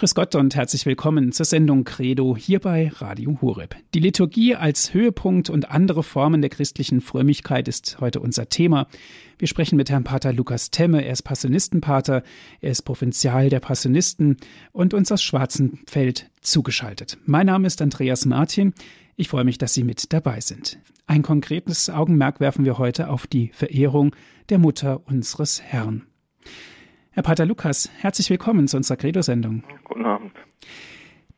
Grüß Gott und herzlich willkommen zur Sendung Credo hier bei Radio Horeb. Die Liturgie als Höhepunkt und andere Formen der christlichen Frömmigkeit ist heute unser Thema. Wir sprechen mit Herrn Pater Lukas Temme. Er ist Passionistenpater, er ist Provinzial der Passionisten und uns aus Schwarzenfeld zugeschaltet. Mein Name ist Andreas Martin. Ich freue mich, dass Sie mit dabei sind. Ein konkretes Augenmerk werfen wir heute auf die Verehrung der Mutter unseres Herrn. Herr Pater Lukas, herzlich willkommen zu unserer Credo-Sendung. Guten Abend.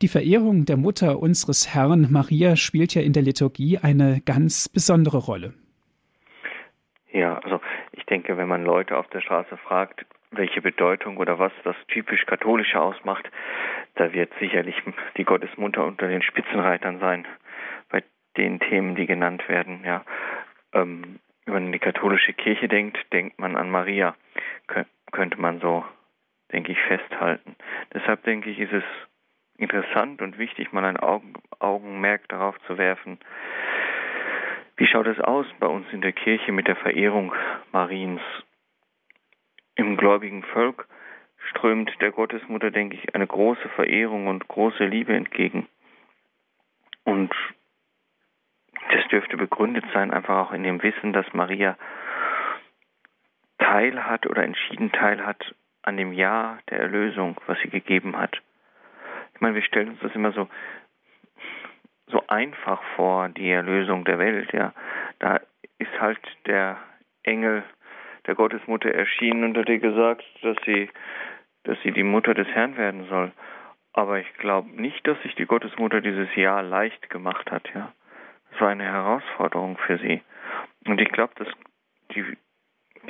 Die Verehrung der Mutter unseres Herrn Maria spielt ja in der Liturgie eine ganz besondere Rolle. Ja, also ich denke, wenn man Leute auf der Straße fragt, welche Bedeutung oder was das typisch Katholische ausmacht, da wird sicherlich die Gottesmutter unter den Spitzenreitern sein bei den Themen, die genannt werden. Ja, ähm, wenn man an die katholische Kirche denkt, denkt man an Maria könnte man so, denke ich, festhalten. Deshalb denke ich, ist es interessant und wichtig, mal ein Augen, Augenmerk darauf zu werfen, wie schaut es aus bei uns in der Kirche mit der Verehrung Mariens? Im gläubigen Volk strömt der Gottesmutter, denke ich, eine große Verehrung und große Liebe entgegen. Und das dürfte begründet sein, einfach auch in dem Wissen, dass Maria Teil hat oder entschieden Teil hat an dem Ja der Erlösung, was sie gegeben hat. Ich meine, wir stellen uns das immer so so einfach vor, die Erlösung der Welt, ja. Da ist halt der Engel der Gottesmutter erschienen und hat ihr gesagt, dass sie, dass sie die Mutter des Herrn werden soll. Aber ich glaube nicht, dass sich die Gottesmutter dieses Jahr leicht gemacht hat, ja. Es war eine Herausforderung für sie. Und ich glaube, dass die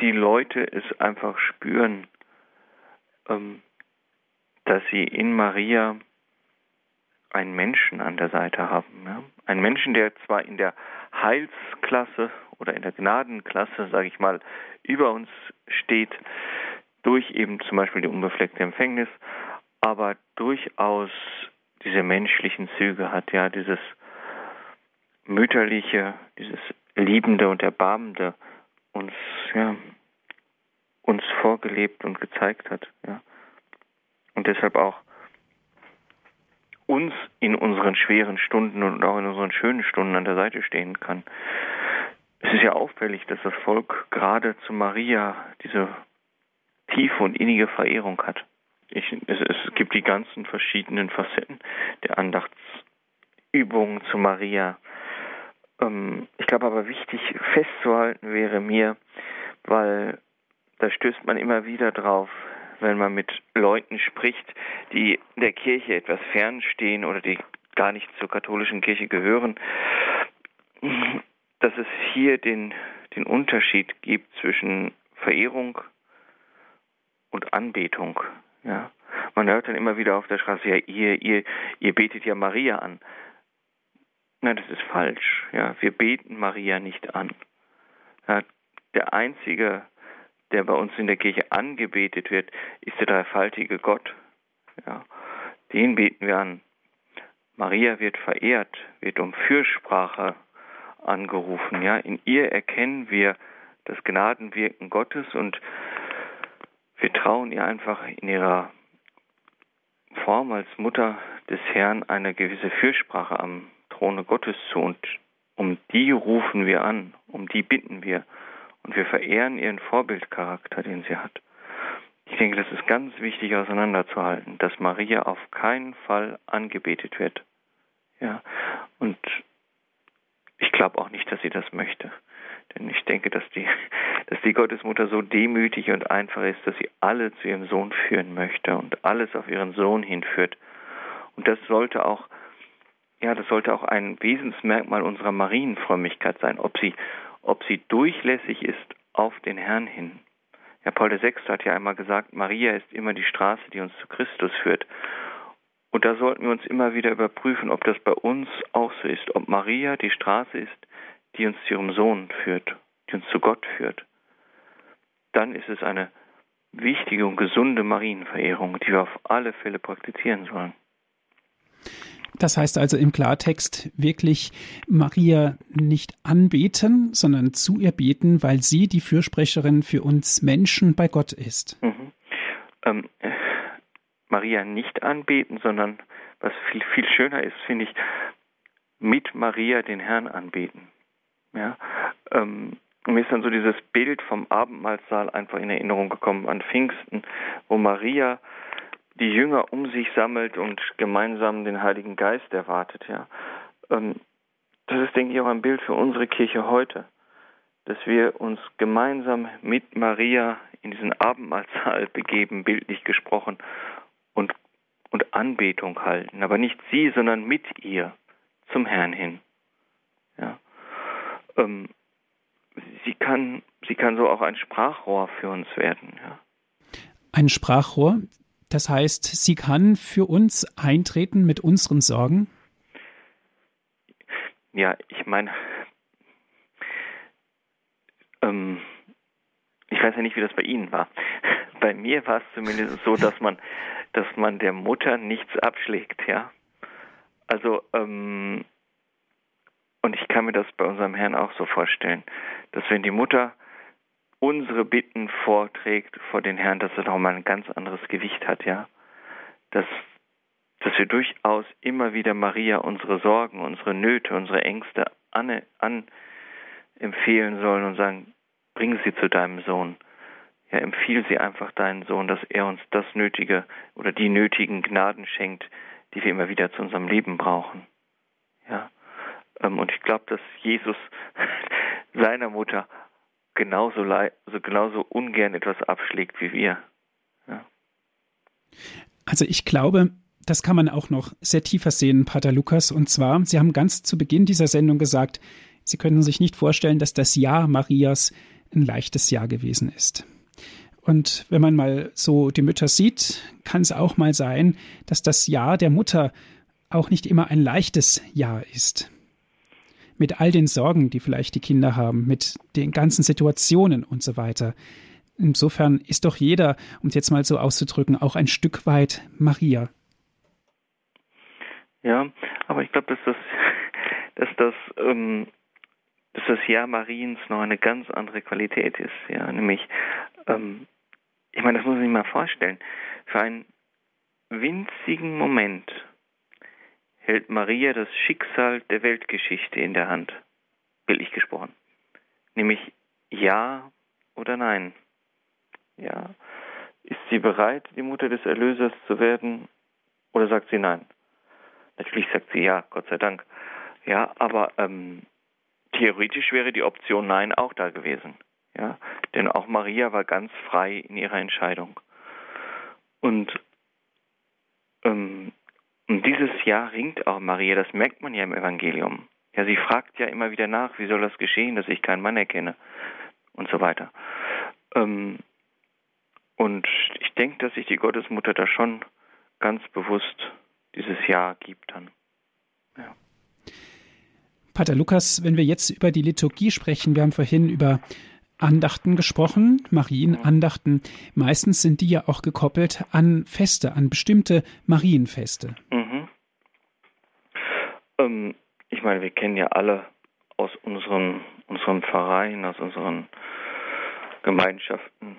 die Leute es einfach spüren, ähm, dass sie in Maria einen Menschen an der Seite haben. Ja? Einen Menschen, der zwar in der Heilsklasse oder in der Gnadenklasse, sage ich mal, über uns steht, durch eben zum Beispiel die unbefleckte Empfängnis, aber durchaus diese menschlichen Züge hat, ja, dieses mütterliche, dieses liebende und erbarmende, uns, ja, uns vorgelebt und gezeigt hat. Ja. Und deshalb auch uns in unseren schweren Stunden und auch in unseren schönen Stunden an der Seite stehen kann. Es ist ja auffällig, dass das Volk gerade zu Maria diese tiefe und innige Verehrung hat. Ich, es, es gibt die ganzen verschiedenen Facetten der Andachtsübungen zu Maria. Ähm, ich glaube aber wichtig festzuhalten wäre mir, weil da stößt man immer wieder drauf, wenn man mit Leuten spricht, die der Kirche etwas fernstehen oder die gar nicht zur katholischen Kirche gehören, dass es hier den, den Unterschied gibt zwischen Verehrung und Anbetung. Ja. Man hört dann immer wieder auf der Straße, ja, ihr, ihr, ihr betet ja Maria an. Nein, das ist falsch. Ja, wir beten Maria nicht an. Ja, der einzige, der bei uns in der Kirche angebetet wird, ist der dreifaltige Gott. Ja, den beten wir an. Maria wird verehrt, wird um Fürsprache angerufen. Ja, in ihr erkennen wir das Gnadenwirken Gottes und wir trauen ihr einfach in ihrer Form als Mutter des Herrn eine gewisse Fürsprache am Throne Gottes zu und um die rufen wir an, um die bitten wir und wir verehren ihren Vorbildcharakter, den sie hat. Ich denke, das ist ganz wichtig auseinanderzuhalten, dass Maria auf keinen Fall angebetet wird. Ja, und ich glaube auch nicht, dass sie das möchte. Denn ich denke, dass die, dass die Gottesmutter so demütig und einfach ist, dass sie alle zu ihrem Sohn führen möchte und alles auf ihren Sohn hinführt. Und das sollte auch ja, das sollte auch ein Wesensmerkmal unserer Marienfrömmigkeit sein, ob sie, ob sie durchlässig ist auf den Herrn hin. Ja, Paul VI. hat ja einmal gesagt, Maria ist immer die Straße, die uns zu Christus führt. Und da sollten wir uns immer wieder überprüfen, ob das bei uns auch so ist, ob Maria die Straße ist, die uns zu ihrem Sohn führt, die uns zu Gott führt. Dann ist es eine wichtige und gesunde Marienverehrung, die wir auf alle Fälle praktizieren sollen. Das heißt also im Klartext wirklich Maria nicht anbeten, sondern zu ihr beten, weil sie die Fürsprecherin für uns Menschen bei Gott ist. Mhm. Ähm, Maria nicht anbeten, sondern was viel, viel schöner ist, finde ich, mit Maria den Herrn anbeten. Ja, ähm, mir ist dann so dieses Bild vom Abendmahlsaal einfach in Erinnerung gekommen an Pfingsten, wo Maria die Jünger um sich sammelt und gemeinsam den Heiligen Geist erwartet. Ja, ähm, das ist, denke ich, auch ein Bild für unsere Kirche heute, dass wir uns gemeinsam mit Maria in diesen Abendmahlsaal begeben, bildlich gesprochen, und, und Anbetung halten. Aber nicht sie, sondern mit ihr zum Herrn hin. Ja. Ähm, sie, kann, sie kann so auch ein Sprachrohr für uns werden. Ja. Ein Sprachrohr? Das heißt, sie kann für uns eintreten mit unseren Sorgen? Ja, ich meine, ähm, ich weiß ja nicht, wie das bei Ihnen war. Bei mir war es zumindest so, dass man, dass man der Mutter nichts abschlägt, ja. Also, ähm, und ich kann mir das bei unserem Herrn auch so vorstellen, dass wenn die Mutter unsere Bitten vorträgt vor den Herrn, dass das nochmal ein ganz anderes Gewicht hat, ja. Dass, dass wir durchaus immer wieder Maria unsere Sorgen, unsere Nöte, unsere Ängste an, an empfehlen sollen und sagen, bring sie zu deinem Sohn. Ja, empfiehl sie einfach deinen Sohn, dass er uns das Nötige oder die nötigen Gnaden schenkt, die wir immer wieder zu unserem Leben brauchen. Ja. Ähm, und ich glaube, dass Jesus seiner Mutter genauso, also genauso ungern etwas abschlägt wie wir. Ja. Also ich glaube, das kann man auch noch sehr tiefer sehen, Pater Lukas. Und zwar, Sie haben ganz zu Beginn dieser Sendung gesagt, Sie können sich nicht vorstellen, dass das Ja Marias ein leichtes Jahr gewesen ist. Und wenn man mal so die Mütter sieht, kann es auch mal sein, dass das Jahr der Mutter auch nicht immer ein leichtes Jahr ist. Mit all den Sorgen, die vielleicht die Kinder haben, mit den ganzen Situationen und so weiter. Insofern ist doch jeder, um es jetzt mal so auszudrücken, auch ein Stück weit Maria. Ja, aber ich glaube, dass das, dass das ähm, dass das Jahr Mariens noch eine ganz andere Qualität ist. Ja, nämlich, ähm, ich meine, das muss man sich mal vorstellen. Für einen winzigen Moment hält Maria das Schicksal der Weltgeschichte in der Hand, bildlich gesprochen. Nämlich ja oder nein. Ja. Ist sie bereit, die Mutter des Erlösers zu werden, oder sagt sie nein? Natürlich sagt sie ja, Gott sei Dank. Ja, aber ähm, theoretisch wäre die Option Nein auch da gewesen. Ja, denn auch Maria war ganz frei in ihrer Entscheidung. Und ähm, um dieses Jahr ringt auch Maria, das merkt man ja im Evangelium. Ja, sie fragt ja immer wieder nach, wie soll das geschehen, dass ich keinen Mann erkenne und so weiter. Ähm, und ich denke, dass sich die Gottesmutter da schon ganz bewusst dieses Jahr gibt dann. Ja. Pater Lukas, wenn wir jetzt über die Liturgie sprechen, wir haben vorhin über Andachten gesprochen, Marienandachten. Meistens sind die ja auch gekoppelt an Feste, an bestimmte Marienfeste. Mhm. Ähm, ich meine, wir kennen ja alle aus unseren, unserem Verein, aus unseren Gemeinschaften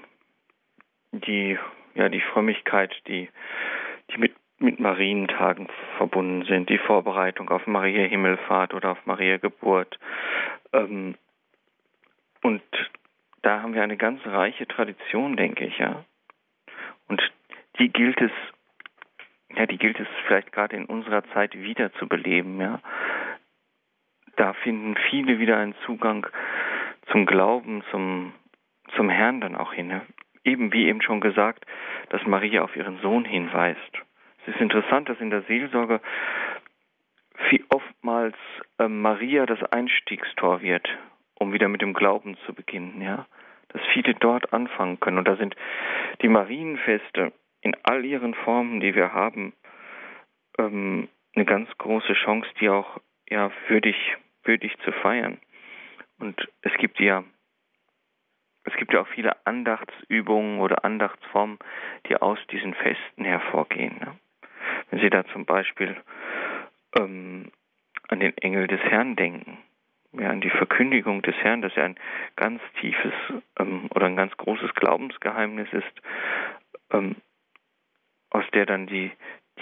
die, ja, die Frömmigkeit, die, die mit mit Marientagen verbunden sind, die Vorbereitung auf Maria Himmelfahrt oder auf Maria Geburt. Ähm, und da haben wir eine ganz reiche Tradition, denke ich, ja. Und die gilt es, ja, die gilt es vielleicht gerade in unserer Zeit wieder zu beleben, ja. Da finden viele wieder einen Zugang zum Glauben, zum, zum Herrn dann auch hin. Eben wie eben schon gesagt, dass Maria auf ihren Sohn hinweist. Es ist interessant, dass in der Seelsorge wie oftmals äh, Maria das Einstiegstor wird, um wieder mit dem Glauben zu beginnen, ja. Dass viele dort anfangen können. Und da sind die Marienfeste in all ihren Formen, die wir haben, ähm, eine ganz große Chance, die auch ja würdig, würdig zu feiern. Und es gibt ja es gibt ja auch viele Andachtsübungen oder Andachtsformen, die aus diesen Festen hervorgehen. Ne? Wenn Sie da zum Beispiel ähm, an den Engel des Herrn denken, ja, an die Verkündigung des Herrn, das ja ein ganz tiefes ähm, oder ein ganz großes Glaubensgeheimnis ist, ähm, aus der dann die,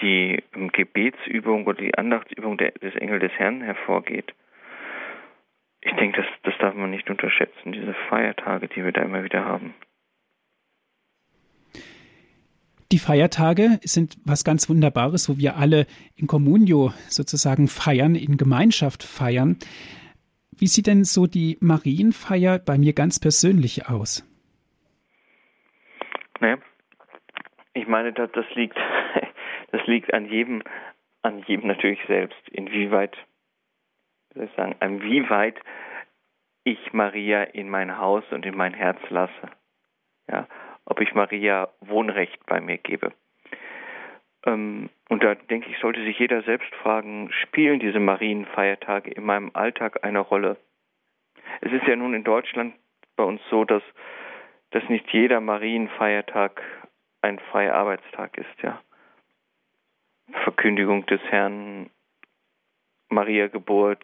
die Gebetsübung oder die Andachtsübung der, des Engel des Herrn hervorgeht. Ich denke, das, das darf man nicht unterschätzen, diese Feiertage, die wir da immer wieder haben. Die Feiertage sind was ganz Wunderbares, wo wir alle in Communio sozusagen feiern, in Gemeinschaft feiern. Wie sieht denn so die Marienfeier bei mir ganz persönlich aus? Naja, ich meine, das, das liegt, das liegt an jedem, an jedem natürlich selbst, inwieweit, wie soll ich sagen, inwieweit ich Maria in mein Haus und in mein Herz lasse. Ja, ob ich Maria Wohnrecht bei mir gebe. Ähm, und da denke ich, sollte sich jeder selbst fragen, spielen diese Marienfeiertage in meinem Alltag eine Rolle? Es ist ja nun in Deutschland bei uns so, dass, dass nicht jeder Marienfeiertag ein freier Arbeitstag ist, ja. Verkündigung des Herrn, Maria Geburt,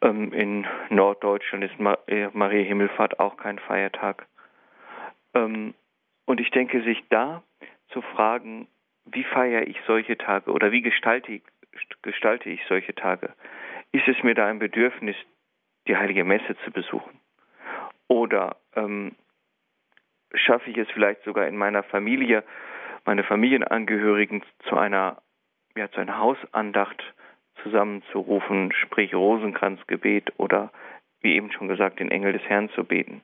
ähm, in Norddeutschland ist äh, Maria Himmelfahrt auch kein Feiertag. Ähm, und ich denke, sich da zu fragen, wie feiere ich solche Tage oder wie gestalte ich, gestalte ich solche Tage? Ist es mir da ein Bedürfnis, die heilige Messe zu besuchen? Oder ähm, schaffe ich es vielleicht sogar in meiner Familie, meine Familienangehörigen zu einer, ja, zu einer Hausandacht zusammenzurufen, sprich Rosenkranzgebet oder wie eben schon gesagt, den Engel des Herrn zu beten.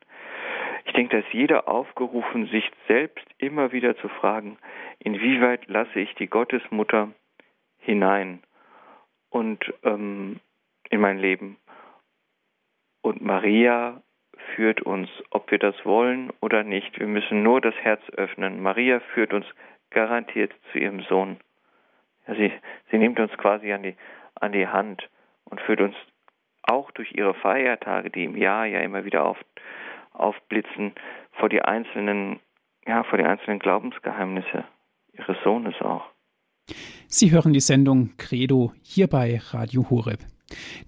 Ich denke, da ist jeder aufgerufen, sich selbst immer wieder zu fragen, inwieweit lasse ich die Gottesmutter hinein und ähm, in mein Leben. Und Maria führt uns, ob wir das wollen oder nicht. Wir müssen nur das Herz öffnen. Maria führt uns garantiert zu ihrem Sohn. Ja, sie, sie nimmt uns quasi an die, an die Hand und führt uns auch durch ihre Feiertage, die im Jahr ja immer wieder auf, aufblitzen vor die einzelnen, ja, vor die einzelnen Glaubensgeheimnisse ihres Sohnes auch. Sie hören die Sendung Credo hier bei Radio Horeb.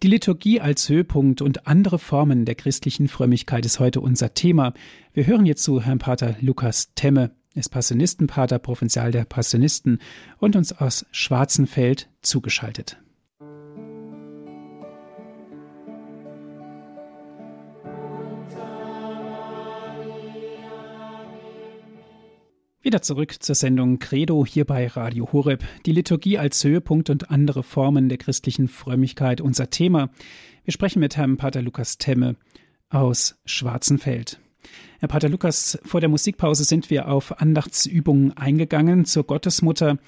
Die Liturgie als Höhepunkt und andere Formen der christlichen Frömmigkeit ist heute unser Thema. Wir hören jetzt zu Herrn Pater Lukas Temme, ist Passionistenpater, Provinzial der Passionisten und uns aus Schwarzenfeld zugeschaltet. Wieder zurück zur Sendung Credo hier bei Radio Horeb. Die Liturgie als Höhepunkt und andere Formen der christlichen Frömmigkeit unser Thema. Wir sprechen mit Herrn Pater Lukas Temme aus Schwarzenfeld. Herr Pater Lukas, vor der Musikpause sind wir auf Andachtsübungen eingegangen zur Gottesmutter.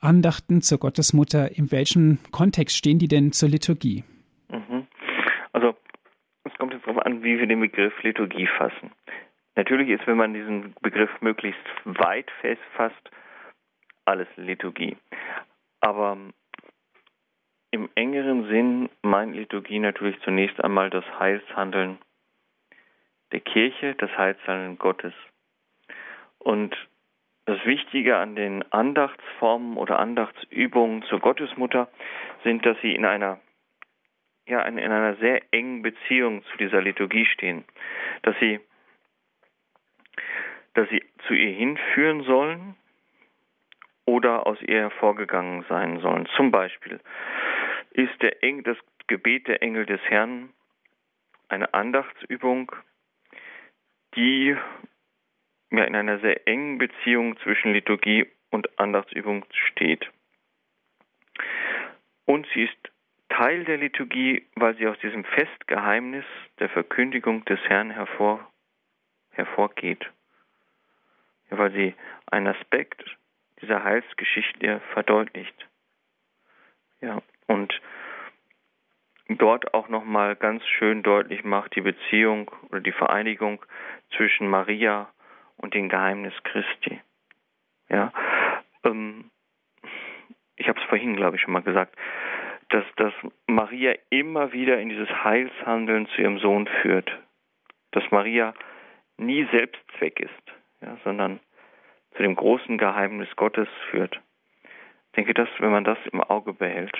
Andachten zur Gottesmutter, in welchem Kontext stehen die denn zur Liturgie? Mhm. Also, es kommt jetzt darauf an, wie wir den Begriff Liturgie fassen. Natürlich ist, wenn man diesen Begriff möglichst weit festfasst, alles Liturgie. Aber im engeren Sinn meint Liturgie natürlich zunächst einmal das Heilshandeln der Kirche, das Heilshandeln Gottes. Und das Wichtige an den Andachtsformen oder Andachtsübungen zur Gottesmutter sind, dass sie in einer ja, in einer sehr engen Beziehung zu dieser Liturgie stehen, dass sie dass sie zu ihr hinführen sollen oder aus ihr hervorgegangen sein sollen. Zum Beispiel ist der Engel, das Gebet der Engel des Herrn eine Andachtsübung, die ja, in einer sehr engen Beziehung zwischen Liturgie und Andachtsübung steht. Und sie ist Teil der Liturgie, weil sie aus diesem Festgeheimnis der Verkündigung des Herrn hervor, hervorgeht weil sie einen Aspekt dieser Heilsgeschichte verdeutlicht. Ja, und dort auch nochmal ganz schön deutlich macht die Beziehung oder die Vereinigung zwischen Maria und dem Geheimnis Christi. Ja, ähm, ich habe es vorhin, glaube ich, schon mal gesagt, dass, dass Maria immer wieder in dieses Heilshandeln zu ihrem Sohn führt. Dass Maria nie Selbstzweck ist, ja, sondern zu dem großen Geheimnis Gottes führt. Ich denke, dass, wenn man das im Auge behält,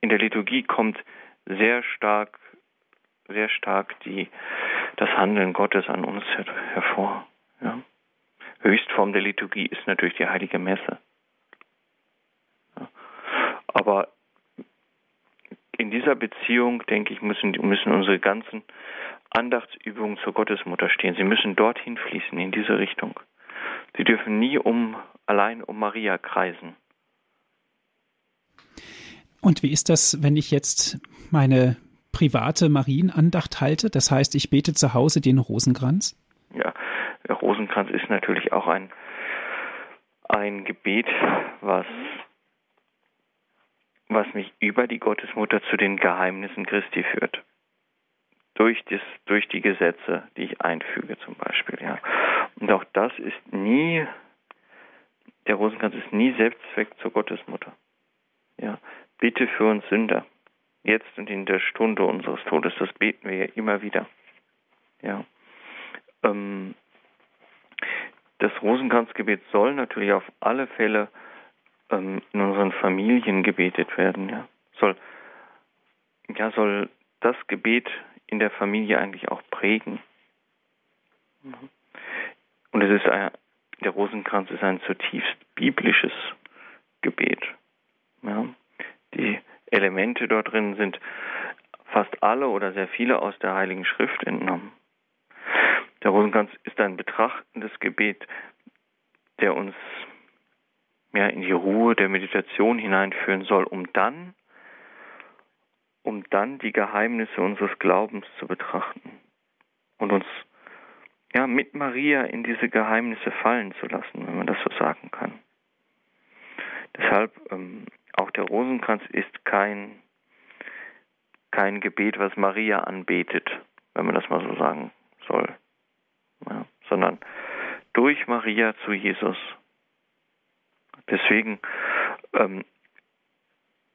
in der Liturgie kommt sehr stark, sehr stark die, das Handeln Gottes an uns hervor. Ja. Höchstform der Liturgie ist natürlich die heilige Messe. Aber in dieser Beziehung, denke ich, müssen, müssen unsere ganzen Andachtsübungen zur Gottesmutter stehen. Sie müssen dorthin fließen, in diese Richtung. Sie dürfen nie um, allein um Maria kreisen. Und wie ist das, wenn ich jetzt meine private Marienandacht halte? Das heißt, ich bete zu Hause den Rosenkranz? Ja, der Rosenkranz ist natürlich auch ein, ein Gebet, was, was mich über die Gottesmutter zu den Geheimnissen Christi führt. Durch, das, durch die Gesetze, die ich einfüge zum Beispiel. Ja. Und auch das ist nie, der Rosenkranz ist nie Selbstzweck zur Gottesmutter. Ja. Bitte für uns Sünder, jetzt und in der Stunde unseres Todes, das beten wir ja immer wieder. Ja. Ähm, das Rosenkranzgebet soll natürlich auf alle Fälle ähm, in unseren Familien gebetet werden. Ja. Soll, ja, soll das Gebet in der Familie eigentlich auch prägen. Und es ist ein, der Rosenkranz ist ein zutiefst biblisches Gebet. Ja. Die Elemente dort drin sind fast alle oder sehr viele aus der Heiligen Schrift entnommen. Der Rosenkranz ist ein betrachtendes Gebet, der uns ja, in die Ruhe der Meditation hineinführen soll, um dann, um dann die Geheimnisse unseres Glaubens zu betrachten und uns ja, mit Maria in diese Geheimnisse fallen zu lassen, wenn man das so sagen kann. Deshalb ähm, auch der Rosenkranz ist kein, kein Gebet, was Maria anbetet, wenn man das mal so sagen soll ja, sondern durch Maria zu Jesus. Deswegen ähm,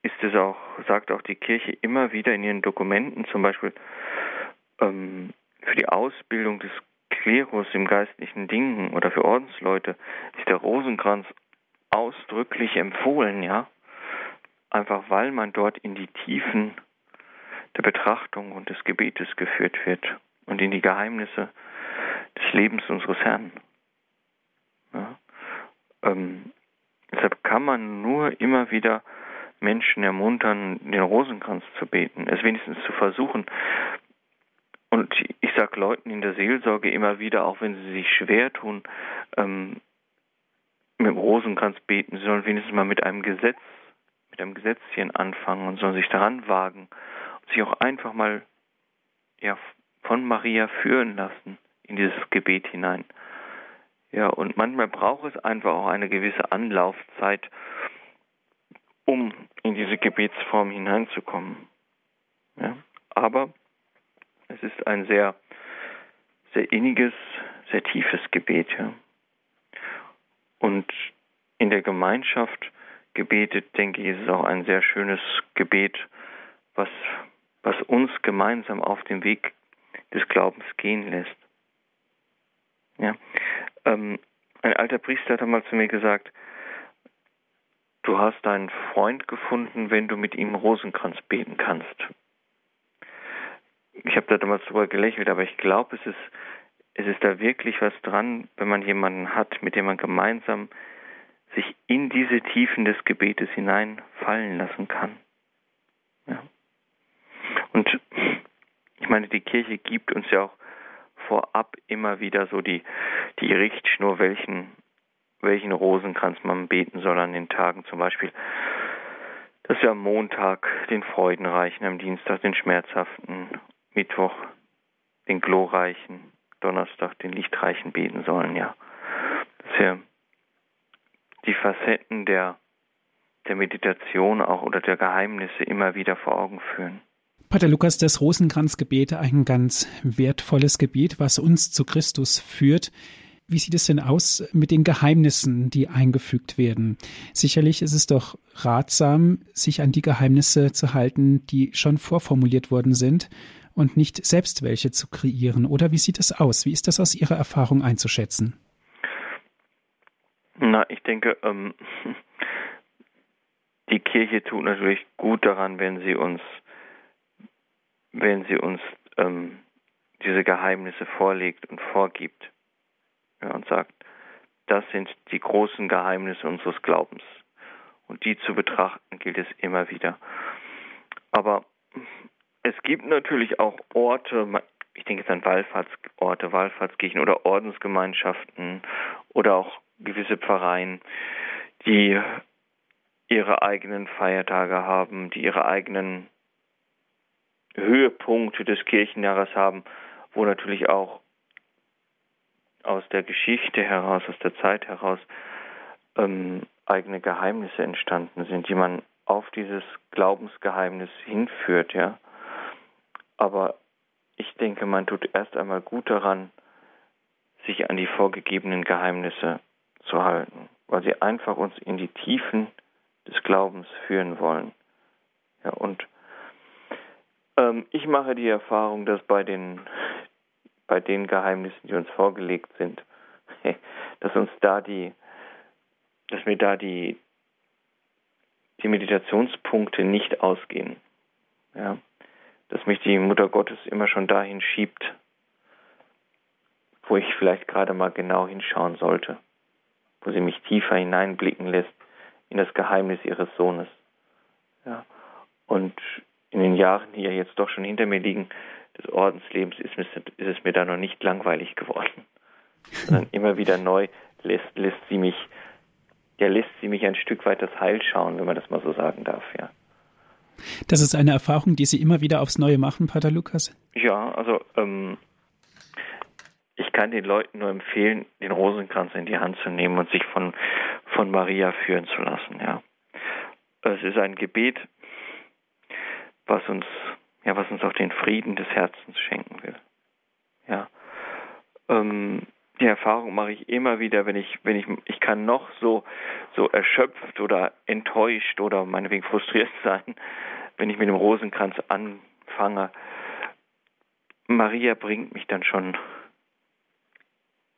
ist es auch, sagt auch die Kirche immer wieder in ihren Dokumenten, zum Beispiel ähm, für die Ausbildung des Klerus im geistlichen Dingen oder für Ordensleute ist der Rosenkranz ausdrücklich empfohlen, ja. Einfach weil man dort in die Tiefen der Betrachtung und des Gebetes geführt wird und in die Geheimnisse des Lebens unseres Herrn. Ja? Ähm, deshalb kann man nur immer wieder Menschen ermuntern, den Rosenkranz zu beten, es wenigstens zu versuchen. Und ich sage Leuten in der Seelsorge immer wieder, auch wenn sie sich schwer tun, ähm, mit dem Rosenkranz beten, sie sollen wenigstens mal mit einem Gesetz, mit einem Gesetzchen anfangen und sollen sich daran wagen und sich auch einfach mal ja, von Maria führen lassen in dieses Gebet hinein. Ja, und manchmal braucht es einfach auch eine gewisse Anlaufzeit, um in diese Gebetsform hineinzukommen. Ja, aber es ist ein sehr, sehr inniges, sehr tiefes Gebet. Ja. Und in der Gemeinschaft gebetet, denke ich, ist es auch ein sehr schönes Gebet, was, was uns gemeinsam auf dem Weg des Glaubens gehen lässt. Ja. Ähm, ein alter Priester hat einmal zu mir gesagt, du hast einen Freund gefunden, wenn du mit ihm Rosenkranz beten kannst. Ich habe da damals drüber gelächelt, aber ich glaube, es ist, es ist da wirklich was dran, wenn man jemanden hat, mit dem man gemeinsam sich in diese Tiefen des Gebetes hineinfallen lassen kann. Ja. Und ich meine, die Kirche gibt uns ja auch vorab immer wieder so die, die Richtschnur, welchen, welchen Rosenkranz man beten soll an den Tagen. Zum Beispiel, dass wir am Montag den Freudenreichen, am Dienstag den Schmerzhaften, Mittwoch den Glorreichen, Donnerstag den Lichtreichen beten sollen, ja. Dass wir die Facetten der, der Meditation auch oder der Geheimnisse immer wieder vor Augen führen. Pater Lukas, das Rosenkranzgebet, ein ganz wertvolles Gebet, was uns zu Christus führt. Wie sieht es denn aus mit den Geheimnissen, die eingefügt werden? Sicherlich ist es doch ratsam, sich an die Geheimnisse zu halten, die schon vorformuliert worden sind und nicht selbst welche zu kreieren. Oder wie sieht es aus? Wie ist das aus Ihrer Erfahrung einzuschätzen? Na, ich denke, ähm, die Kirche tut natürlich gut daran, wenn sie uns wenn sie uns ähm, diese Geheimnisse vorlegt und vorgibt ja, und sagt, das sind die großen Geheimnisse unseres Glaubens. Und die zu betrachten gilt es immer wieder. Aber es gibt natürlich auch Orte, ich denke jetzt an Wallfahrtsorte, Wallfahrtskirchen oder Ordensgemeinschaften oder auch gewisse Pfarreien, die ihre eigenen Feiertage haben, die ihre eigenen Höhepunkte des Kirchenjahres haben, wo natürlich auch aus der Geschichte heraus, aus der Zeit heraus ähm, eigene Geheimnisse entstanden sind, die man auf dieses Glaubensgeheimnis hinführt, ja. Aber ich denke, man tut erst einmal gut daran, sich an die vorgegebenen Geheimnisse zu halten, weil sie einfach uns in die Tiefen des Glaubens führen wollen. Ja, und ähm, ich mache die Erfahrung, dass bei den, bei den Geheimnissen, die uns vorgelegt sind, dass uns da die, dass mir da die, die Meditationspunkte nicht ausgehen. Ja, dass mich die Mutter Gottes immer schon dahin schiebt, wo ich vielleicht gerade mal genau hinschauen sollte, wo sie mich tiefer hineinblicken lässt in das Geheimnis ihres Sohnes. Ja. Und in den Jahren, die ja jetzt doch schon hinter mir liegen, des Ordenslebens, ist, ist es mir da noch nicht langweilig geworden. Sondern immer wieder neu lässt, lässt sie mich, ja, lässt sie mich ein Stück weit das Heil schauen, wenn man das mal so sagen darf, ja. Das ist eine Erfahrung, die Sie immer wieder aufs Neue machen, Pater Lukas? Ja, also ähm, ich kann den Leuten nur empfehlen, den Rosenkranz in die Hand zu nehmen und sich von, von Maria führen zu lassen. Ja. Es ist ein Gebet, was uns, ja, was uns auch den Frieden des Herzens schenken will. Ja. Ähm, die Erfahrung mache ich immer wieder, wenn ich, wenn ich, ich kann noch so, so erschöpft oder enttäuscht oder meinetwegen frustriert sein, wenn ich mit dem Rosenkranz anfange. Maria bringt mich dann schon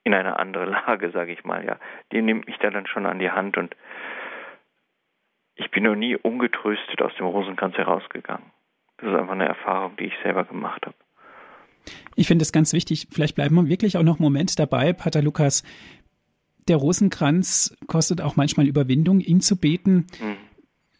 in eine andere Lage, sage ich mal, ja. Die nimmt mich da dann schon an die Hand und ich bin noch nie ungetröstet aus dem Rosenkranz herausgegangen. Das ist einfach eine Erfahrung, die ich selber gemacht habe. Ich finde es ganz wichtig, vielleicht bleiben wir wirklich auch noch einen Moment dabei, Pater Lukas. Der Rosenkranz kostet auch manchmal Überwindung, ihn zu beten. Mhm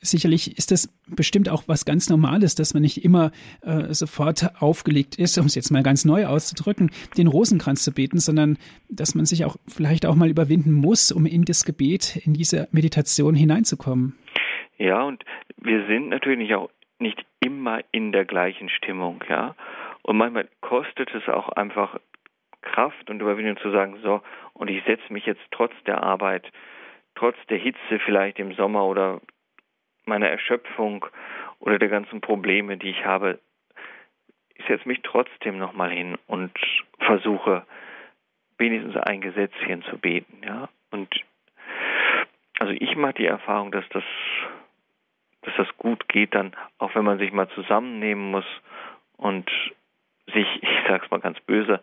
sicherlich ist das bestimmt auch was ganz Normales, dass man nicht immer äh, sofort aufgelegt ist, um es jetzt mal ganz neu auszudrücken, den Rosenkranz zu beten, sondern dass man sich auch vielleicht auch mal überwinden muss, um in das Gebet, in diese Meditation hineinzukommen. Ja, und wir sind natürlich auch nicht immer in der gleichen Stimmung, ja. Und manchmal kostet es auch einfach Kraft und Überwindung zu sagen, so, und ich setze mich jetzt trotz der Arbeit, trotz der Hitze vielleicht im Sommer oder meiner Erschöpfung oder der ganzen Probleme, die ich habe, ich setze mich trotzdem nochmal hin und versuche wenigstens ein Gesetzchen zu beten, ja. Und also ich mache die Erfahrung, dass das, dass das gut geht dann, auch wenn man sich mal zusammennehmen muss und sich, ich sag's mal ganz böse,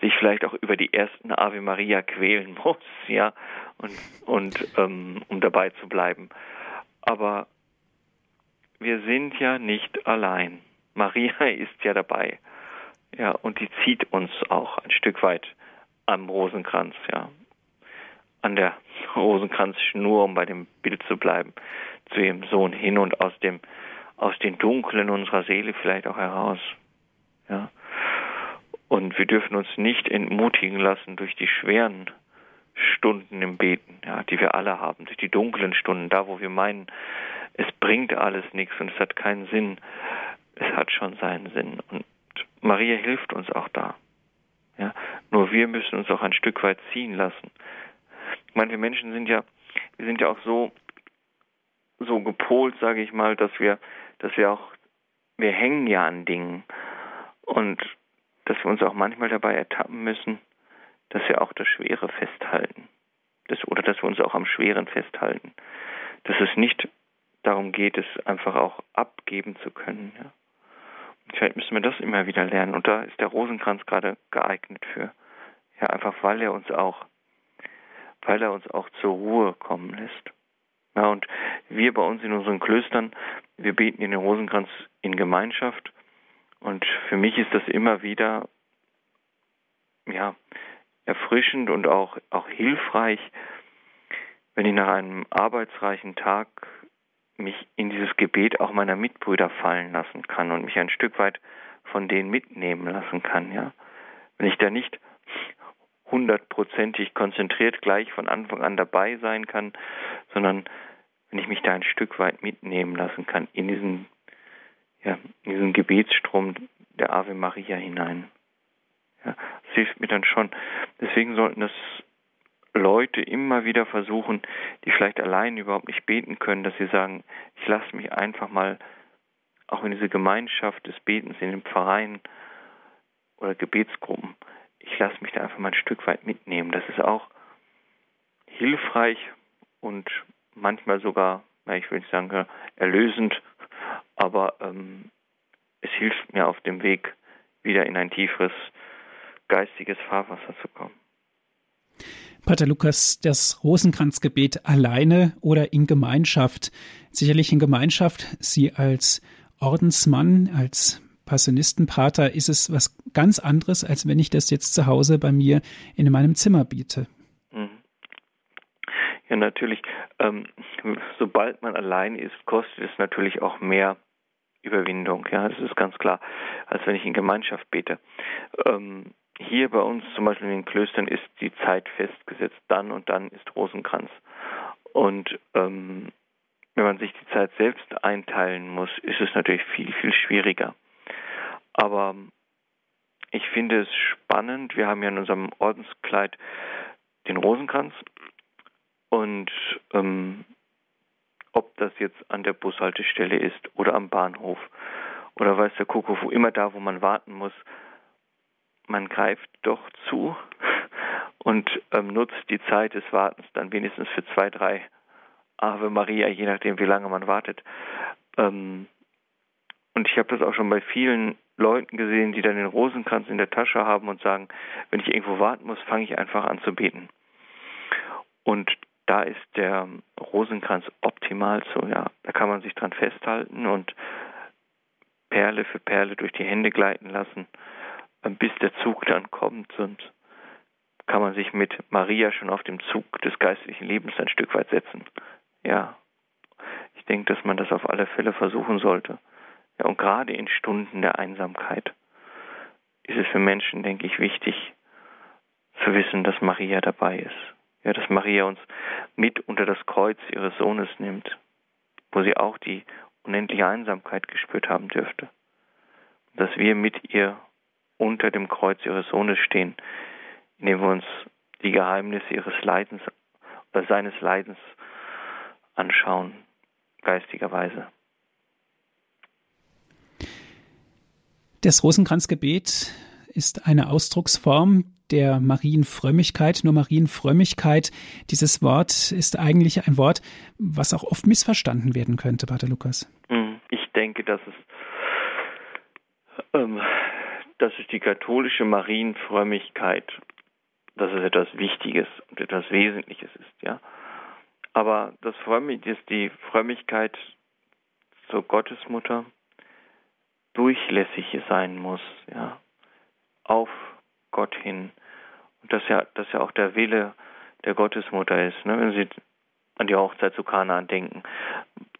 sich vielleicht auch über die ersten Ave Maria quälen muss, ja, und, und ähm, um dabei zu bleiben. Aber wir sind ja nicht allein. Maria ist ja dabei. Ja, und die zieht uns auch ein Stück weit am Rosenkranz, ja. An der Rosenkranzschnur, um bei dem Bild zu bleiben, zu ihrem Sohn hin und aus dem, aus den Dunklen unserer Seele vielleicht auch heraus. Ja. Und wir dürfen uns nicht entmutigen lassen durch die schweren Stunden im Beten, ja, die wir alle haben, durch die dunklen Stunden, da wo wir meinen, es bringt alles nichts und es hat keinen Sinn. Es hat schon seinen Sinn. Und Maria hilft uns auch da. Ja, nur wir müssen uns auch ein Stück weit ziehen lassen. Ich meine, wir Menschen sind ja, wir sind ja auch so, so gepolt, sage ich mal, dass wir, dass wir auch, wir hängen ja an Dingen und dass wir uns auch manchmal dabei ertappen müssen, dass wir auch das Schwere festhalten. Das, oder dass wir uns auch am Schweren festhalten. Dass es nicht darum geht es einfach auch abgeben zu können. Ja. Vielleicht müssen wir das immer wieder lernen. Und da ist der Rosenkranz gerade geeignet für. Ja, einfach weil er uns auch, weil er uns auch zur Ruhe kommen lässt. Ja, und wir bei uns in unseren Klöstern, wir beten in den Rosenkranz in Gemeinschaft. Und für mich ist das immer wieder, ja, erfrischend und auch, auch hilfreich, wenn ich nach einem arbeitsreichen Tag mich in dieses Gebet auch meiner Mitbrüder fallen lassen kann und mich ein Stück weit von denen mitnehmen lassen kann, ja. Wenn ich da nicht hundertprozentig konzentriert gleich von Anfang an dabei sein kann, sondern wenn ich mich da ein Stück weit mitnehmen lassen kann in diesen, ja, in diesen Gebetsstrom der Ave Maria hinein. Ja, das hilft mir dann schon. Deswegen sollten das Leute immer wieder versuchen, die vielleicht allein überhaupt nicht beten können, dass sie sagen, ich lasse mich einfach mal auch in diese Gemeinschaft des Betens in den Pfarreien oder Gebetsgruppen, ich lasse mich da einfach mal ein Stück weit mitnehmen. Das ist auch hilfreich und manchmal sogar, ich will nicht sagen erlösend, aber ähm, es hilft mir auf dem Weg, wieder in ein tieferes geistiges Fahrwasser zu kommen. Pater Lukas, das Rosenkranzgebet alleine oder in Gemeinschaft? Sicherlich in Gemeinschaft. Sie als Ordensmann, als Passionistenpater ist es was ganz anderes, als wenn ich das jetzt zu Hause bei mir in meinem Zimmer biete. Mhm. Ja, natürlich. Ähm, sobald man allein ist, kostet es natürlich auch mehr Überwindung. Ja, das ist ganz klar, als wenn ich in Gemeinschaft bete. Ähm, hier bei uns zum Beispiel in den Klöstern ist die Zeit festgesetzt. Dann und dann ist Rosenkranz. Und ähm, wenn man sich die Zeit selbst einteilen muss, ist es natürlich viel, viel schwieriger. Aber ich finde es spannend. Wir haben ja in unserem Ordenskleid den Rosenkranz. Und ähm, ob das jetzt an der Bushaltestelle ist oder am Bahnhof oder weiß der Kuckuck, wo immer da, wo man warten muss, man greift doch zu und ähm, nutzt die Zeit des Wartens dann wenigstens für zwei, drei Ave Maria, je nachdem, wie lange man wartet. Ähm, und ich habe das auch schon bei vielen Leuten gesehen, die dann den Rosenkranz in der Tasche haben und sagen, wenn ich irgendwo warten muss, fange ich einfach an zu beten. Und da ist der Rosenkranz optimal so, ja. Da kann man sich dran festhalten und Perle für Perle durch die Hände gleiten lassen bis der Zug dann kommt und kann man sich mit Maria schon auf dem Zug des geistlichen Lebens ein Stück weit setzen. Ja, ich denke, dass man das auf alle Fälle versuchen sollte. Ja, und gerade in Stunden der Einsamkeit ist es für Menschen, denke ich, wichtig zu wissen, dass Maria dabei ist. Ja, dass Maria uns mit unter das Kreuz ihres Sohnes nimmt, wo sie auch die unendliche Einsamkeit gespürt haben dürfte. Dass wir mit ihr unter dem Kreuz ihres Sohnes stehen, indem wir uns die Geheimnisse ihres Leidens oder seines Leidens anschauen, geistigerweise. Das Rosenkranzgebet ist eine Ausdrucksform der Marienfrömmigkeit. Nur Marienfrömmigkeit, dieses Wort ist eigentlich ein Wort, was auch oft missverstanden werden könnte, Pater Lukas. Hm, ich denke, dass es ähm, dass es die katholische Marienfrömmigkeit, dass es etwas Wichtiges und etwas Wesentliches ist, ja. Aber das Frömmig ist die Frömmigkeit zur Gottesmutter durchlässig sein muss, ja, auf Gott hin. Und dass ja, dass ja auch der Wille der Gottesmutter ist, ne? wenn Sie an die Hochzeit zu Kanaan denken,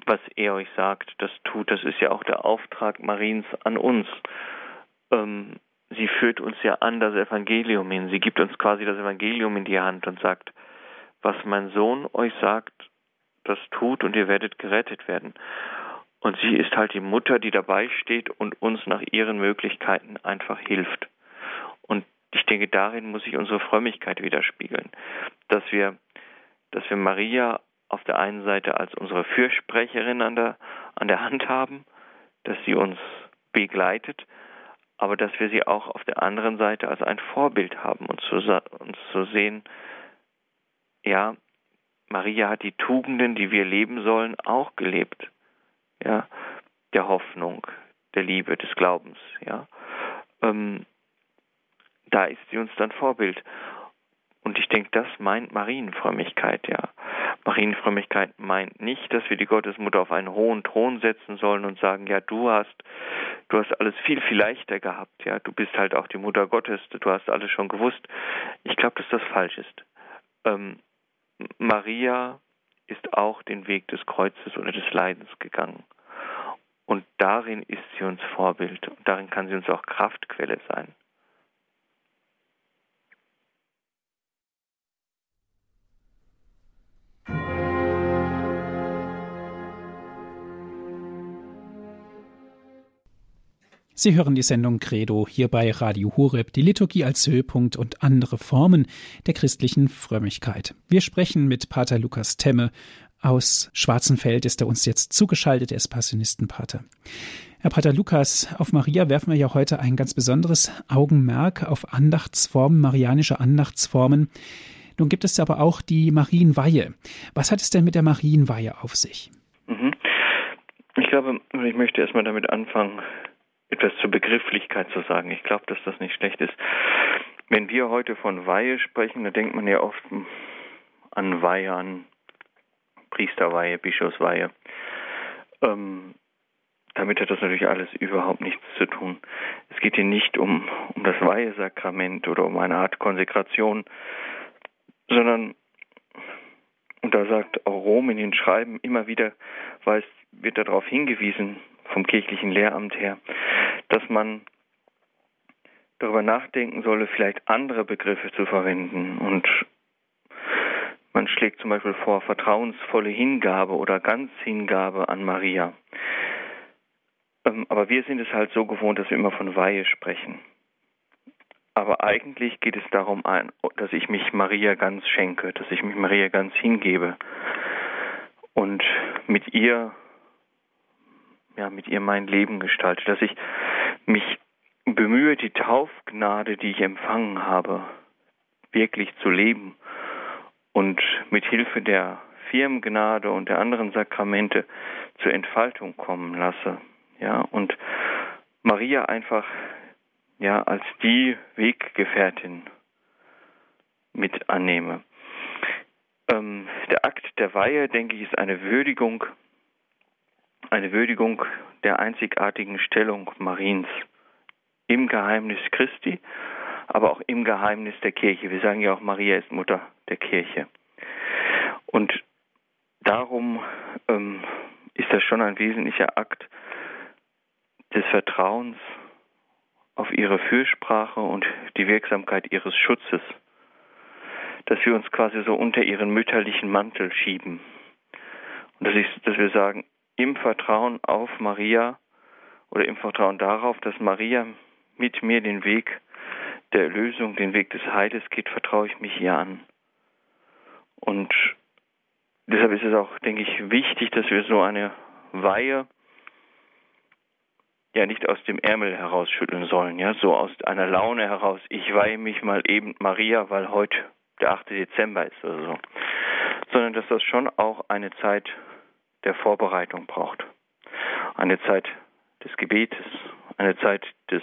was er euch sagt, das tut, das ist ja auch der Auftrag Mariens an uns ähm, sie führt uns ja an das Evangelium hin. Sie gibt uns quasi das Evangelium in die Hand und sagt, was mein Sohn euch sagt, das tut und ihr werdet gerettet werden. Und sie ist halt die Mutter, die dabei steht und uns nach ihren Möglichkeiten einfach hilft. Und ich denke, darin muss sich unsere Frömmigkeit widerspiegeln, dass wir, dass wir Maria auf der einen Seite als unsere Fürsprecherin an der, an der Hand haben, dass sie uns begleitet, aber dass wir sie auch auf der anderen Seite als ein Vorbild haben und zu, uns zu sehen, ja, Maria hat die Tugenden, die wir leben sollen, auch gelebt. Ja, der Hoffnung, der Liebe, des Glaubens. Ja, ähm, da ist sie uns dann Vorbild. Und ich denke, das meint Marienfrömmigkeit, ja. Marienfrömmigkeit meint nicht, dass wir die Gottesmutter auf einen hohen Thron setzen sollen und sagen, ja, du hast, du hast alles viel, viel leichter gehabt, ja, du bist halt auch die Mutter Gottes, du hast alles schon gewusst. Ich glaube, dass das falsch ist. Ähm, Maria ist auch den Weg des Kreuzes oder des Leidens gegangen. Und darin ist sie uns Vorbild und darin kann sie uns auch Kraftquelle sein. Sie hören die Sendung Credo hier bei Radio Horeb, die Liturgie als Höhepunkt und andere Formen der christlichen Frömmigkeit. Wir sprechen mit Pater Lukas Temme aus Schwarzenfeld, ist er uns jetzt zugeschaltet, er ist Passionistenpater. Herr Pater Lukas, auf Maria werfen wir ja heute ein ganz besonderes Augenmerk auf Andachtsformen, marianische Andachtsformen. Nun gibt es aber auch die Marienweihe. Was hat es denn mit der Marienweihe auf sich? Mhm. Ich glaube, ich möchte erstmal damit anfangen, etwas zur Begrifflichkeit zu sagen. Ich glaube, dass das nicht schlecht ist. Wenn wir heute von Weihe sprechen, dann denkt man ja oft an Weihe, an Priesterweihe, Bischofsweihe. Ähm, damit hat das natürlich alles überhaupt nichts zu tun. Es geht hier nicht um, um das Weihesakrament oder um eine Art Konsekration, sondern, und da sagt auch Rom in den Schreiben immer wieder, weiß, wird darauf hingewiesen, vom kirchlichen Lehramt her, dass man darüber nachdenken solle, vielleicht andere Begriffe zu verwenden. Und man schlägt zum Beispiel vor vertrauensvolle Hingabe oder Ganzhingabe an Maria. Ähm, aber wir sind es halt so gewohnt, dass wir immer von Weihe sprechen. Aber eigentlich geht es darum, dass ich mich Maria ganz schenke, dass ich mich Maria ganz hingebe und mit ihr ja, mit ihr mein Leben gestalte, dass ich mich bemühe, die Taufgnade, die ich empfangen habe, wirklich zu leben und mit Hilfe der Firmengnade und der anderen Sakramente zur Entfaltung kommen lasse. Ja, und Maria einfach ja als die Weggefährtin mit annehme. Ähm, der Akt der Weihe, denke ich, ist eine Würdigung eine Würdigung der einzigartigen Stellung Mariens im Geheimnis Christi, aber auch im Geheimnis der Kirche. Wir sagen ja auch, Maria ist Mutter der Kirche. Und darum ähm, ist das schon ein wesentlicher Akt des Vertrauens auf ihre Fürsprache und die Wirksamkeit ihres Schutzes, dass wir uns quasi so unter ihren mütterlichen Mantel schieben. Und dass, ich, dass wir sagen, im Vertrauen auf Maria oder im Vertrauen darauf, dass Maria mit mir den Weg der Erlösung, den Weg des Heiles geht, vertraue ich mich ihr an. Und deshalb ist es auch, denke ich, wichtig, dass wir so eine Weihe ja nicht aus dem Ärmel herausschütteln sollen, ja, so aus einer Laune heraus, ich weihe mich mal eben Maria, weil heute der 8. Dezember ist oder so, sondern dass das schon auch eine Zeit der Vorbereitung braucht. Eine Zeit des Gebetes, eine Zeit des,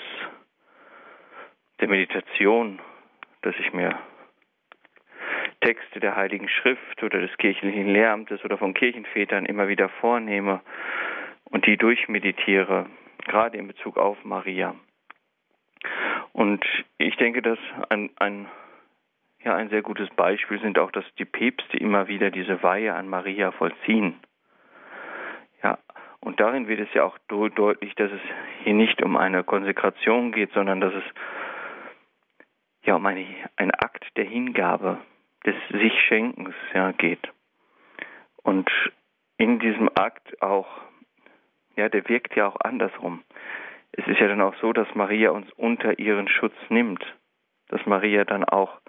der Meditation, dass ich mir Texte der Heiligen Schrift oder des kirchlichen Lehramtes oder von Kirchenvätern immer wieder vornehme und die durchmeditiere, gerade in Bezug auf Maria. Und ich denke, dass ein, ein, ja, ein sehr gutes Beispiel sind auch, dass die Päpste immer wieder diese Weihe an Maria vollziehen. Ja, und darin wird es ja auch deutlich, dass es hier nicht um eine Konsekration geht, sondern dass es ja um eine, einen Akt der Hingabe, des Sich-Schenkens ja, geht. Und in diesem Akt auch, ja, der wirkt ja auch andersrum. Es ist ja dann auch so, dass Maria uns unter ihren Schutz nimmt, dass Maria dann auch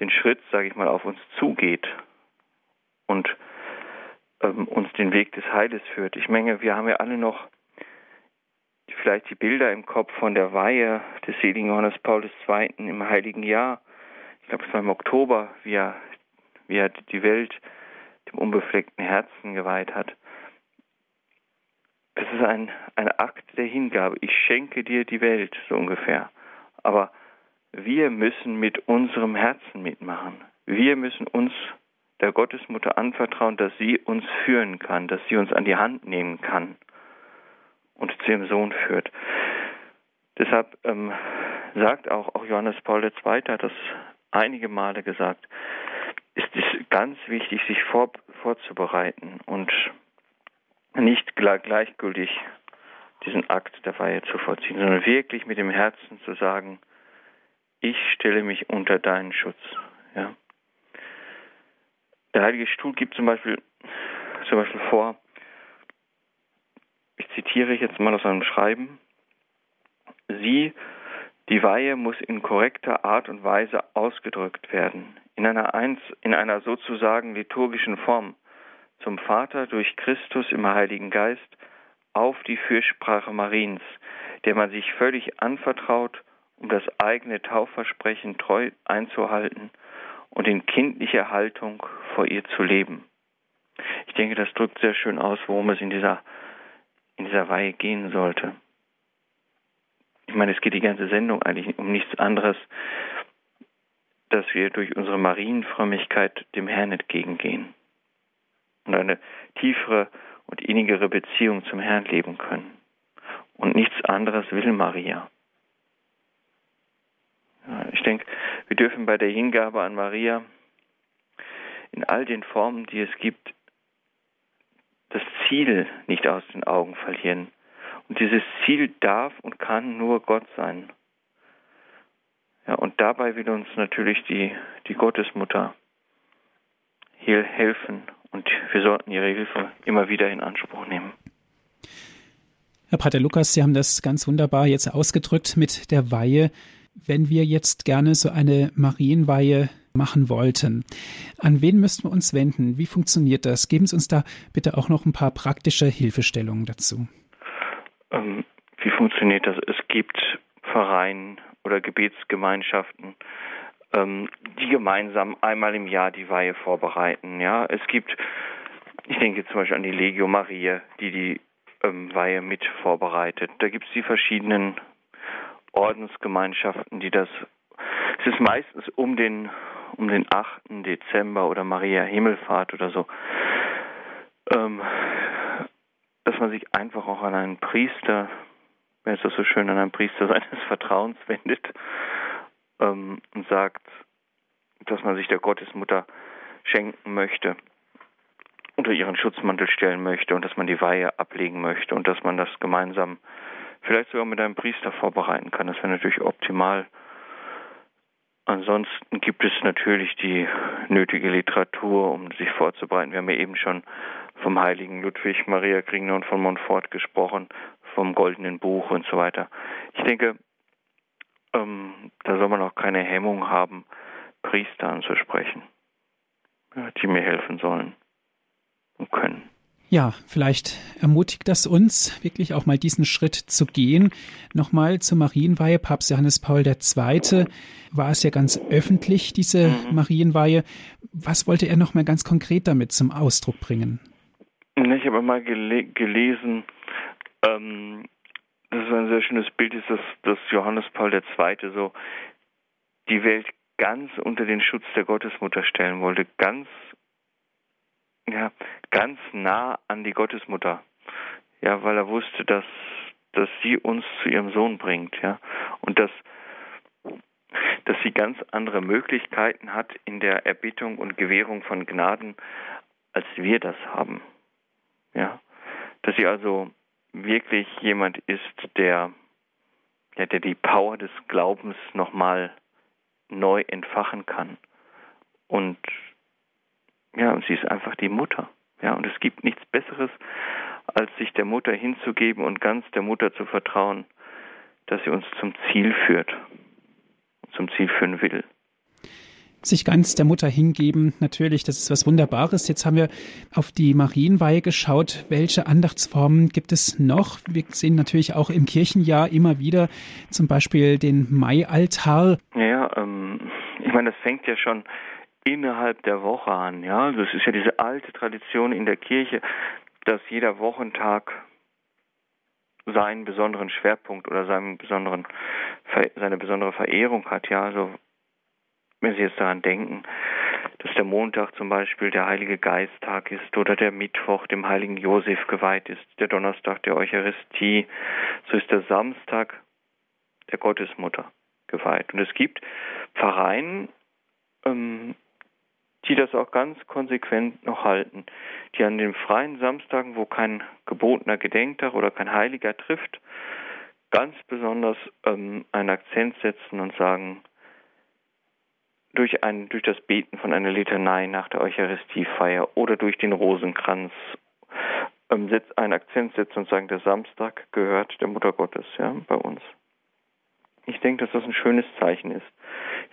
den Schritt, sage ich mal, auf uns zugeht und ähm, uns den Weg des Heiles führt. Ich meine, wir haben ja alle noch vielleicht die Bilder im Kopf von der Weihe des seligen Johannes Paul II. im Heiligen Jahr. Ich glaube, es war im Oktober, wie er, wie er die Welt dem unbefleckten Herzen geweiht hat. Es ist ein, ein Akt der Hingabe. Ich schenke dir die Welt, so ungefähr. Aber wir müssen mit unserem Herzen mitmachen. Wir müssen uns der Gottesmutter anvertrauen, dass sie uns führen kann, dass sie uns an die Hand nehmen kann und zu ihrem Sohn führt. Deshalb ähm, sagt auch, auch Johannes Paul II. hat das einige Male gesagt, ist es ganz wichtig, sich vor, vorzubereiten und nicht gleichgültig diesen Akt der Weihe zu vollziehen, sondern wirklich mit dem Herzen zu sagen, ich stelle mich unter deinen Schutz. Ja. Der Heilige Stuhl gibt zum Beispiel, zum Beispiel vor, ich zitiere jetzt mal aus einem Schreiben, sie, die Weihe muss in korrekter Art und Weise ausgedrückt werden, in einer, Einz, in einer sozusagen liturgischen Form, zum Vater durch Christus im Heiligen Geist auf die Fürsprache Mariens, der man sich völlig anvertraut, um das eigene Taufversprechen treu einzuhalten und in kindlicher Haltung vor ihr zu leben. Ich denke, das drückt sehr schön aus, worum es in dieser, in dieser Weihe gehen sollte. Ich meine, es geht die ganze Sendung eigentlich um nichts anderes, dass wir durch unsere Marienfrömmigkeit dem Herrn entgegengehen und eine tiefere und innigere Beziehung zum Herrn leben können. Und nichts anderes will Maria. Ich denke, wir dürfen bei der Hingabe an Maria in all den Formen, die es gibt, das Ziel nicht aus den Augen verlieren. Und dieses Ziel darf und kann nur Gott sein. Ja, und dabei will uns natürlich die, die Gottesmutter hier helfen und wir sollten ihre Hilfe immer wieder in Anspruch nehmen. Herr Pater Lukas, Sie haben das ganz wunderbar jetzt ausgedrückt mit der Weihe. Wenn wir jetzt gerne so eine Marienweihe machen wollten, an wen müssten wir uns wenden? Wie funktioniert das? Geben Sie uns da bitte auch noch ein paar praktische Hilfestellungen dazu. Ähm, wie funktioniert das? Es gibt Vereine oder Gebetsgemeinschaften, ähm, die gemeinsam einmal im Jahr die Weihe vorbereiten. Ja, es gibt, ich denke zum Beispiel an die Legio Maria, die die ähm, Weihe mit vorbereitet. Da gibt es die verschiedenen Ordensgemeinschaften, die das. Es ist meistens um den um den 8. Dezember oder Maria Himmelfahrt oder so, ähm, dass man sich einfach auch an einen Priester, wenn es das so schön, an einen Priester seines Vertrauens wendet ähm, und sagt, dass man sich der Gottesmutter schenken möchte, unter ihren Schutzmantel stellen möchte und dass man die Weihe ablegen möchte und dass man das gemeinsam vielleicht sogar mit einem Priester vorbereiten kann. Das wäre natürlich optimal. Ansonsten gibt es natürlich die nötige Literatur, um sich vorzubereiten. Wir haben ja eben schon vom heiligen Ludwig Maria Kringner und von Montfort gesprochen, vom Goldenen Buch und so weiter. Ich denke, ähm, da soll man auch keine Hemmung haben, Priester anzusprechen, ja, die mir helfen sollen und können. Ja, vielleicht ermutigt das uns, wirklich auch mal diesen Schritt zu gehen. Nochmal zur Marienweihe. Papst Johannes Paul II. war es ja ganz öffentlich, diese mhm. Marienweihe. Was wollte er nochmal ganz konkret damit zum Ausdruck bringen? Ich habe mal gele gelesen, ähm, das ist ein sehr schönes Bild, ist, dass, dass Johannes Paul II. so die Welt ganz unter den Schutz der Gottesmutter stellen wollte, ganz, ja, ganz nah an die Gottesmutter. Ja, weil er wusste, dass, dass sie uns zu ihrem Sohn bringt, ja, und dass, dass sie ganz andere Möglichkeiten hat in der Erbittung und Gewährung von Gnaden, als wir das haben. Ja, dass sie also wirklich jemand ist, der, ja, der die Power des Glaubens nochmal neu entfachen kann. Und ja, und sie ist einfach die Mutter. Ja, und es gibt nichts Besseres, als sich der Mutter hinzugeben und ganz der Mutter zu vertrauen, dass sie uns zum Ziel führt, zum Ziel führen will sich ganz der Mutter hingeben. Natürlich, das ist was Wunderbares. Jetzt haben wir auf die Marienweihe geschaut. Welche Andachtsformen gibt es noch? Wir sehen natürlich auch im Kirchenjahr immer wieder zum Beispiel den Maialtar. Ja, ähm, ich meine, das fängt ja schon innerhalb der Woche an. Ja, das ist ja diese alte Tradition in der Kirche, dass jeder Wochentag seinen besonderen Schwerpunkt oder seinen besonderen, seine besondere Verehrung hat. Ja, also wenn Sie jetzt daran denken, dass der Montag zum Beispiel der Heilige Geisttag ist oder der Mittwoch dem heiligen Josef geweiht ist, der Donnerstag der Eucharistie, so ist der Samstag der Gottesmutter geweiht. Und es gibt Pfarreien, ähm, die das auch ganz konsequent noch halten, die an den freien Samstagen, wo kein gebotener Gedenktag oder kein Heiliger trifft, ganz besonders ähm, einen Akzent setzen und sagen, durch, ein, durch das Beten von einer Litanei nach der Eucharistiefeier oder durch den Rosenkranz ähm, einen Akzent setzen und sagen, der Samstag gehört der Mutter Gottes, ja, bei uns. Ich denke, dass das ein schönes Zeichen ist.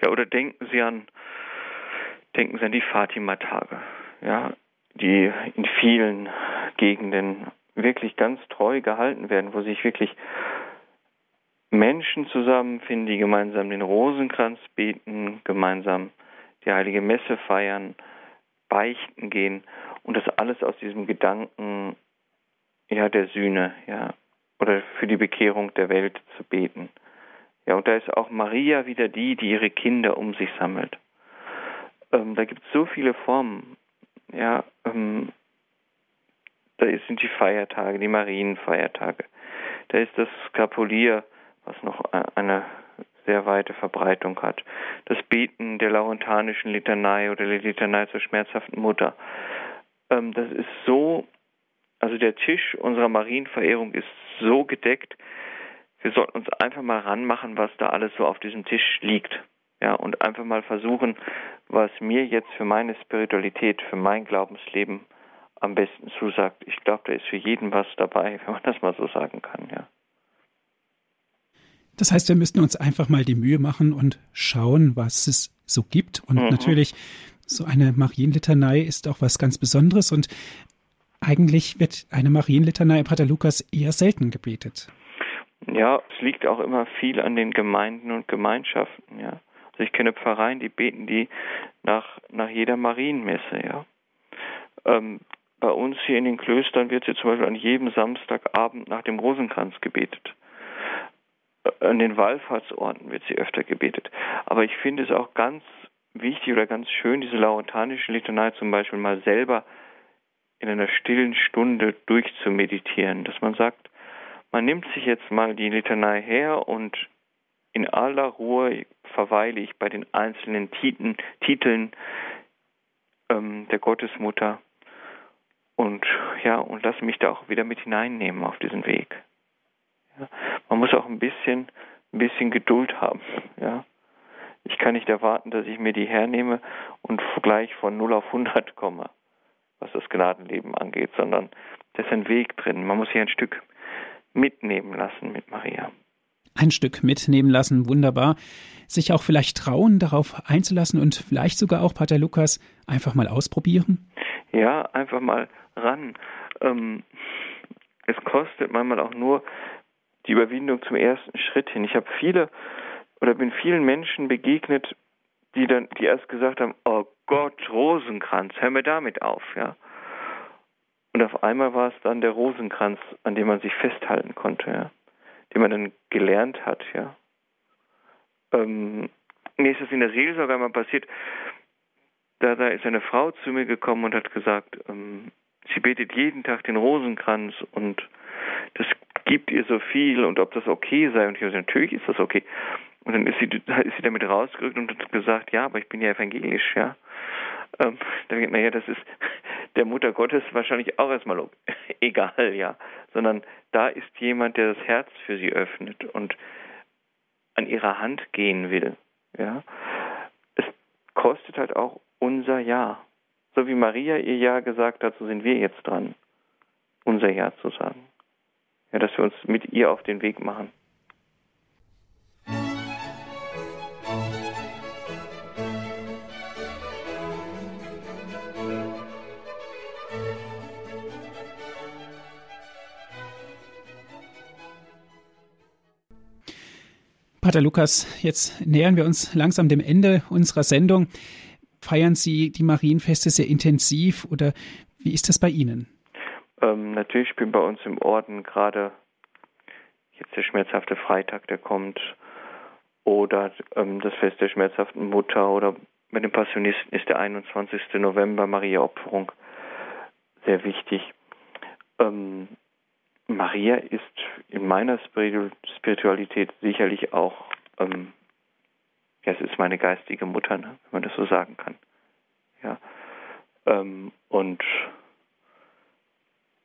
Ja, oder denken Sie an, denken Sie an die Fatima-Tage, ja, die in vielen Gegenden wirklich ganz treu gehalten werden, wo sich wirklich Menschen zusammenfinden, die gemeinsam den Rosenkranz beten, gemeinsam die heilige Messe feiern, beichten gehen und das alles aus diesem Gedanken ja der Sühne, ja, oder für die Bekehrung der Welt zu beten. Ja, und da ist auch Maria wieder die, die ihre Kinder um sich sammelt. Ähm, da gibt es so viele Formen. Ja, ähm, da sind die Feiertage, die Marienfeiertage. Da ist das Skapulier, was noch eine sehr weite Verbreitung hat. Das Beten der laurentanischen Litanei oder der Litanei zur schmerzhaften Mutter. Ähm, das ist so, also der Tisch unserer Marienverehrung ist so gedeckt, wir sollten uns einfach mal ranmachen, was da alles so auf diesem Tisch liegt. Ja, und einfach mal versuchen, was mir jetzt für meine Spiritualität, für mein Glaubensleben am besten zusagt. Ich glaube, da ist für jeden was dabei, wenn man das mal so sagen kann, ja. Das heißt, wir müssten uns einfach mal die Mühe machen und schauen, was es so gibt. Und mhm. natürlich, so eine Marienlitanei ist auch was ganz Besonderes. Und eigentlich wird eine Marienlitanei Pater Lukas eher selten gebetet. Ja, es liegt auch immer viel an den Gemeinden und Gemeinschaften, ja. Also ich kenne Pfarreien, die beten die nach, nach jeder Marienmesse, ja. Ähm, bei uns hier in den Klöstern wird sie zum Beispiel an jedem Samstagabend nach dem Rosenkranz gebetet an den Wallfahrtsorten wird sie öfter gebetet. Aber ich finde es auch ganz wichtig oder ganz schön, diese laurentanische Litanei zum Beispiel mal selber in einer stillen Stunde durchzumeditieren, dass man sagt, man nimmt sich jetzt mal die Litanei her und in aller Ruhe verweile ich bei den einzelnen Titeln, Titeln ähm, der Gottesmutter und ja und lasse mich da auch wieder mit hineinnehmen auf diesen Weg. Ja. Man muss auch ein bisschen, ein bisschen Geduld haben. Ja. Ich kann nicht erwarten, dass ich mir die hernehme und gleich von 0 auf 100 komme, was das Gnadenleben angeht, sondern da ist ein Weg drin. Man muss hier ein Stück mitnehmen lassen mit Maria. Ein Stück mitnehmen lassen, wunderbar. Sich auch vielleicht trauen, darauf einzulassen und vielleicht sogar auch, Pater Lukas, einfach mal ausprobieren? Ja, einfach mal ran. Ähm, es kostet manchmal auch nur die Überwindung zum ersten Schritt hin. Ich habe viele oder bin vielen Menschen begegnet, die dann, die erst gesagt haben, oh Gott, Rosenkranz, hör mir damit auf, ja. Und auf einmal war es dann der Rosenkranz, an dem man sich festhalten konnte, ja. Den man dann gelernt hat, ja. Ähm, mir ist das in der Seelsorge einmal passiert, da, da ist eine Frau zu mir gekommen und hat gesagt, ähm, sie betet jeden Tag den Rosenkranz und das gibt ihr so viel und ob das okay sei. Und ich habe gesagt, natürlich ist das okay. Und dann ist sie, ist sie damit rausgerückt und hat gesagt, ja, aber ich bin ja evangelisch, ja. Ähm, dann denkt naja, das ist der Mutter Gottes wahrscheinlich auch erstmal egal, ja. Sondern da ist jemand, der das Herz für sie öffnet und an ihrer Hand gehen will, ja. Es kostet halt auch unser Ja. So wie Maria ihr Ja gesagt hat, so sind wir jetzt dran, unser Ja zu sagen ja, dass wir uns mit ihr auf den Weg machen. Pater Lukas, jetzt nähern wir uns langsam dem Ende unserer Sendung. Feiern Sie die Marienfeste sehr intensiv oder wie ist das bei Ihnen? Ähm, natürlich spielen bei uns im Orden gerade jetzt der schmerzhafte Freitag, der kommt, oder ähm, das Fest der schmerzhaften Mutter oder bei den Passionisten ist der 21. November Maria Opferung sehr wichtig. Ähm, Maria ist in meiner Spiritualität sicherlich auch, ähm, ja, es ist meine geistige Mutter, ne, wenn man das so sagen kann. Ja. Ähm, und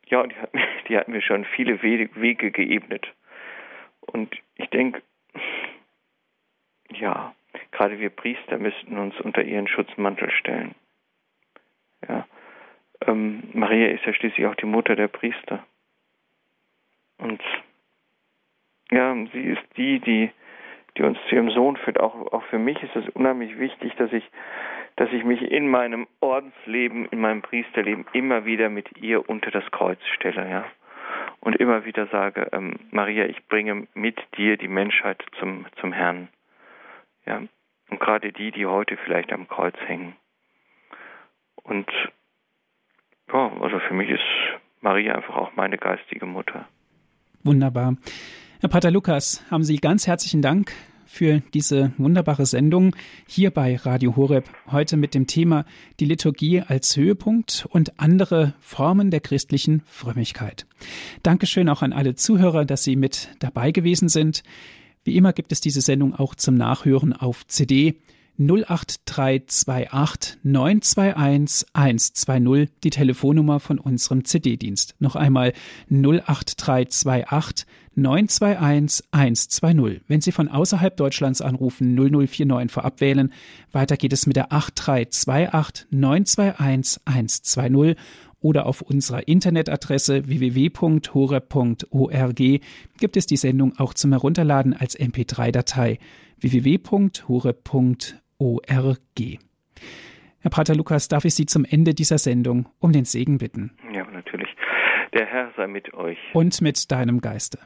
ja, die hat, die hat mir schon viele Wege geebnet. Und ich denke, ja, gerade wir Priester müssten uns unter ihren Schutzmantel stellen. Ja. Ähm, Maria ist ja schließlich auch die Mutter der Priester. Und ja, sie ist die, die, die uns zu ihrem Sohn führt. Auch, auch für mich ist es unheimlich wichtig, dass ich, dass ich mich in meinem Ordensleben, in meinem Priesterleben immer wieder mit ihr unter das Kreuz stelle, ja. Und immer wieder sage, ähm, Maria, ich bringe mit dir die Menschheit zum, zum Herrn. Ja. Und gerade die, die heute vielleicht am Kreuz hängen. Und ja, also für mich ist Maria einfach auch meine geistige Mutter. Wunderbar. Herr Pater Lukas, haben Sie ganz herzlichen Dank für diese wunderbare Sendung hier bei Radio Horeb. Heute mit dem Thema die Liturgie als Höhepunkt und andere Formen der christlichen Frömmigkeit. Dankeschön auch an alle Zuhörer, dass Sie mit dabei gewesen sind. Wie immer gibt es diese Sendung auch zum Nachhören auf CD 08328 921 120, die Telefonnummer von unserem CD-Dienst. Noch einmal 08328 921 120. Wenn Sie von außerhalb Deutschlands anrufen, 0049 vorab wählen. Weiter geht es mit der 8328 921 120 oder auf unserer Internetadresse www.hore.org gibt es die Sendung auch zum Herunterladen als MP3-Datei www.hore.org. Herr Pater Lukas, darf ich Sie zum Ende dieser Sendung um den Segen bitten? Ja, natürlich. Der Herr sei mit euch. Und mit deinem Geiste.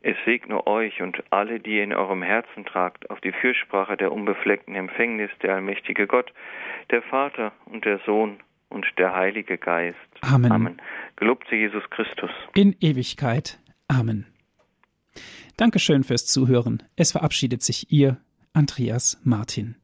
Es segne euch und alle, die ihr in eurem Herzen tragt, auf die Fürsprache der unbefleckten Empfängnis, der allmächtige Gott, der Vater und der Sohn und der Heilige Geist. Amen. Amen. Gelobt sei Jesus Christus. In Ewigkeit. Amen. Dankeschön fürs Zuhören. Es verabschiedet sich Ihr Andreas Martin.